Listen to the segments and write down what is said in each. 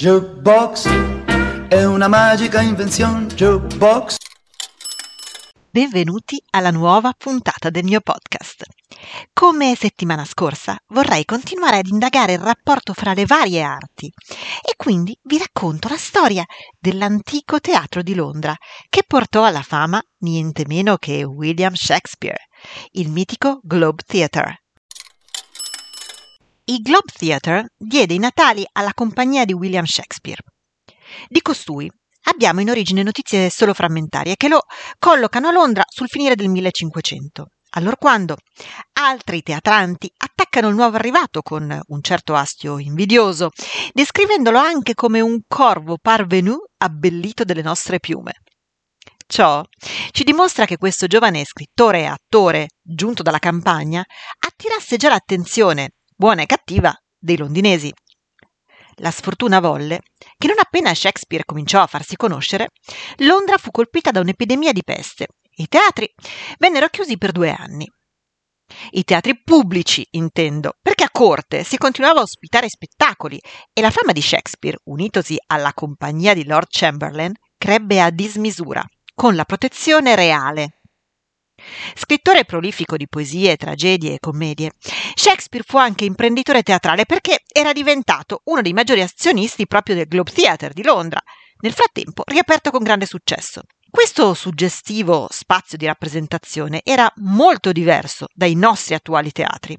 Jukebox è una magica invenzione. Jukebox. Benvenuti alla nuova puntata del mio podcast. Come settimana scorsa vorrei continuare ad indagare il rapporto fra le varie arti e quindi vi racconto la storia dell'antico teatro di Londra che portò alla fama niente meno che William Shakespeare, il mitico Globe Theatre. Il Globe Theatre diede i natali alla compagnia di William Shakespeare. Di costui abbiamo in origine notizie solo frammentarie che lo collocano a Londra sul finire del 1500. Allorquando altri teatranti attaccano il nuovo arrivato con un certo astio invidioso, descrivendolo anche come un corvo parvenu abbellito delle nostre piume. Ciò ci dimostra che questo giovane scrittore e attore, giunto dalla campagna, attirasse già l'attenzione, buona e cattiva, dei londinesi. La sfortuna volle che non appena Shakespeare cominciò a farsi conoscere, Londra fu colpita da un'epidemia di peste e i teatri vennero chiusi per due anni. I teatri pubblici, intendo, perché a corte si continuava a ospitare spettacoli e la fama di Shakespeare, unitosi alla compagnia di Lord Chamberlain, crebbe a dismisura, con la protezione reale Scrittore prolifico di poesie, tragedie e commedie, Shakespeare fu anche imprenditore teatrale perché era diventato uno dei maggiori azionisti proprio del Globe Theatre di Londra, nel frattempo riaperto con grande successo. Questo suggestivo spazio di rappresentazione era molto diverso dai nostri attuali teatri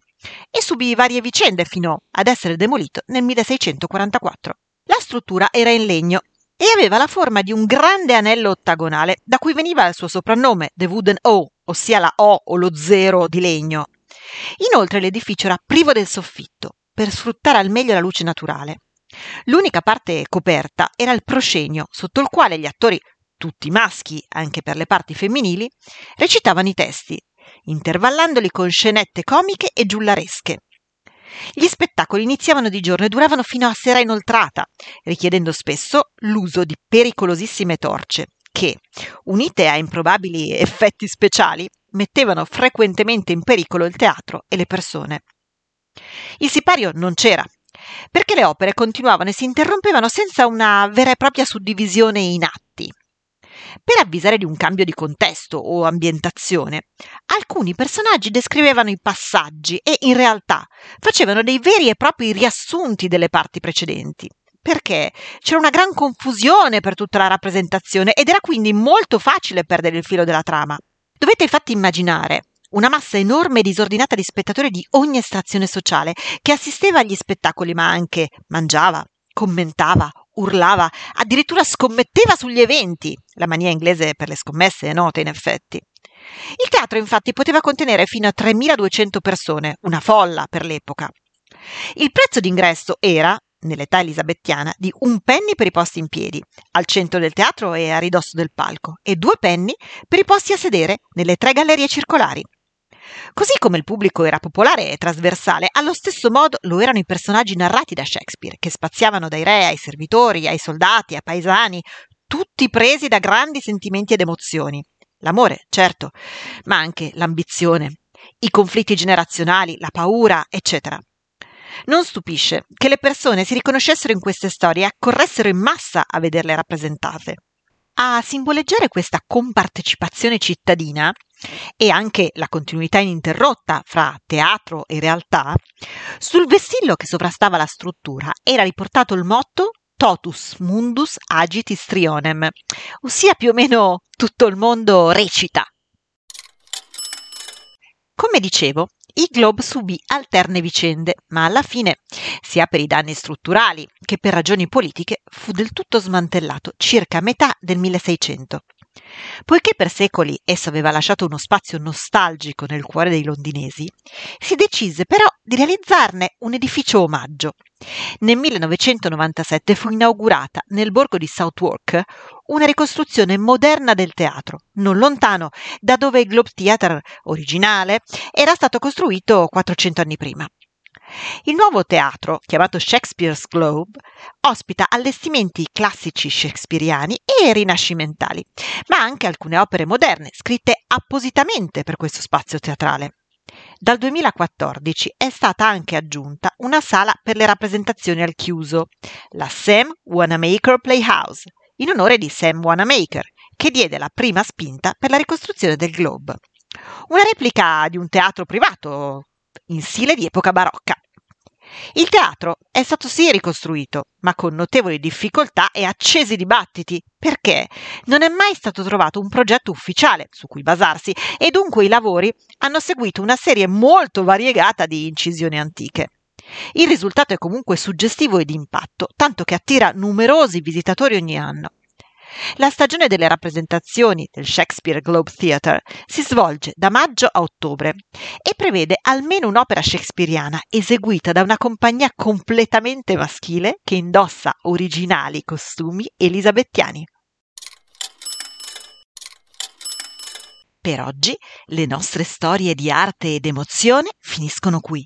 e subì varie vicende fino ad essere demolito nel 1644. La struttura era in legno e aveva la forma di un grande anello ottagonale, da cui veniva il suo soprannome, The Wooden O, ossia la O o lo zero di legno. Inoltre l'edificio era privo del soffitto, per sfruttare al meglio la luce naturale. L'unica parte coperta era il proscenio, sotto il quale gli attori, tutti maschi anche per le parti femminili, recitavano i testi, intervallandoli con scenette comiche e giullaresche. Gli spettacoli iniziavano di giorno e duravano fino a sera inoltrata, richiedendo spesso l'uso di pericolosissime torce, che, unite a improbabili effetti speciali, mettevano frequentemente in pericolo il teatro e le persone. Il sipario non c'era, perché le opere continuavano e si interrompevano senza una vera e propria suddivisione in atti. Per avvisare di un cambio di contesto o ambientazione, alcuni personaggi descrivevano i passaggi e in realtà facevano dei veri e propri riassunti delle parti precedenti perché c'era una gran confusione per tutta la rappresentazione ed era quindi molto facile perdere il filo della trama. Dovete infatti immaginare una massa enorme e disordinata di spettatori di ogni estrazione sociale che assisteva agli spettacoli ma anche mangiava, commentava, urlava, addirittura scommetteva sugli eventi. La mania inglese per le scommesse è nota in effetti. Il teatro infatti poteva contenere fino a 3200 persone, una folla per l'epoca. Il prezzo d'ingresso era, nell'età elisabettiana, di un penny per i posti in piedi, al centro del teatro e a ridosso del palco, e due penny per i posti a sedere nelle tre gallerie circolari. Così come il pubblico era popolare e trasversale, allo stesso modo lo erano i personaggi narrati da Shakespeare, che spaziavano dai re ai servitori, ai soldati, ai paesani, tutti presi da grandi sentimenti ed emozioni. L'amore, certo, ma anche l'ambizione, i conflitti generazionali, la paura, eccetera. Non stupisce che le persone si riconoscessero in queste storie e accorressero in massa a vederle rappresentate. A simboleggiare questa compartecipazione cittadina e anche la continuità ininterrotta fra teatro e realtà, sul vessillo che sovrastava la struttura era riportato il motto Totus mundus agit histrionem, ossia più o meno tutto il mondo recita. Come dicevo, il Globe subì alterne vicende, ma alla fine, sia per i danni strutturali che per ragioni politiche, fu del tutto smantellato circa a metà del 1600. Poiché per secoli esso aveva lasciato uno spazio nostalgico nel cuore dei londinesi, si decise però di realizzarne un edificio omaggio. Nel 1997 fu inaugurata nel borgo di Southwark una ricostruzione moderna del teatro, non lontano da dove il Globe Theatre originale era stato costruito 400 anni prima. Il nuovo teatro, chiamato Shakespeare's Globe, ospita allestimenti classici shakespeariani e rinascimentali, ma anche alcune opere moderne scritte appositamente per questo spazio teatrale. Dal 2014 è stata anche aggiunta una sala per le rappresentazioni al chiuso, la Sam Wanamaker Playhouse, in onore di Sam Wanamaker, che diede la prima spinta per la ricostruzione del Globe. Una replica di un teatro privato in stile di epoca barocca. Il teatro è stato sì ricostruito, ma con notevoli difficoltà e accesi dibattiti, perché non è mai stato trovato un progetto ufficiale su cui basarsi e dunque i lavori hanno seguito una serie molto variegata di incisioni antiche. Il risultato è comunque suggestivo e d'impatto, tanto che attira numerosi visitatori ogni anno. La stagione delle rappresentazioni del Shakespeare Globe Theatre si svolge da maggio a ottobre e prevede almeno un'opera shakespeariana eseguita da una compagnia completamente maschile che indossa originali costumi elisabettiani. Per oggi le nostre storie di arte ed emozione finiscono qui.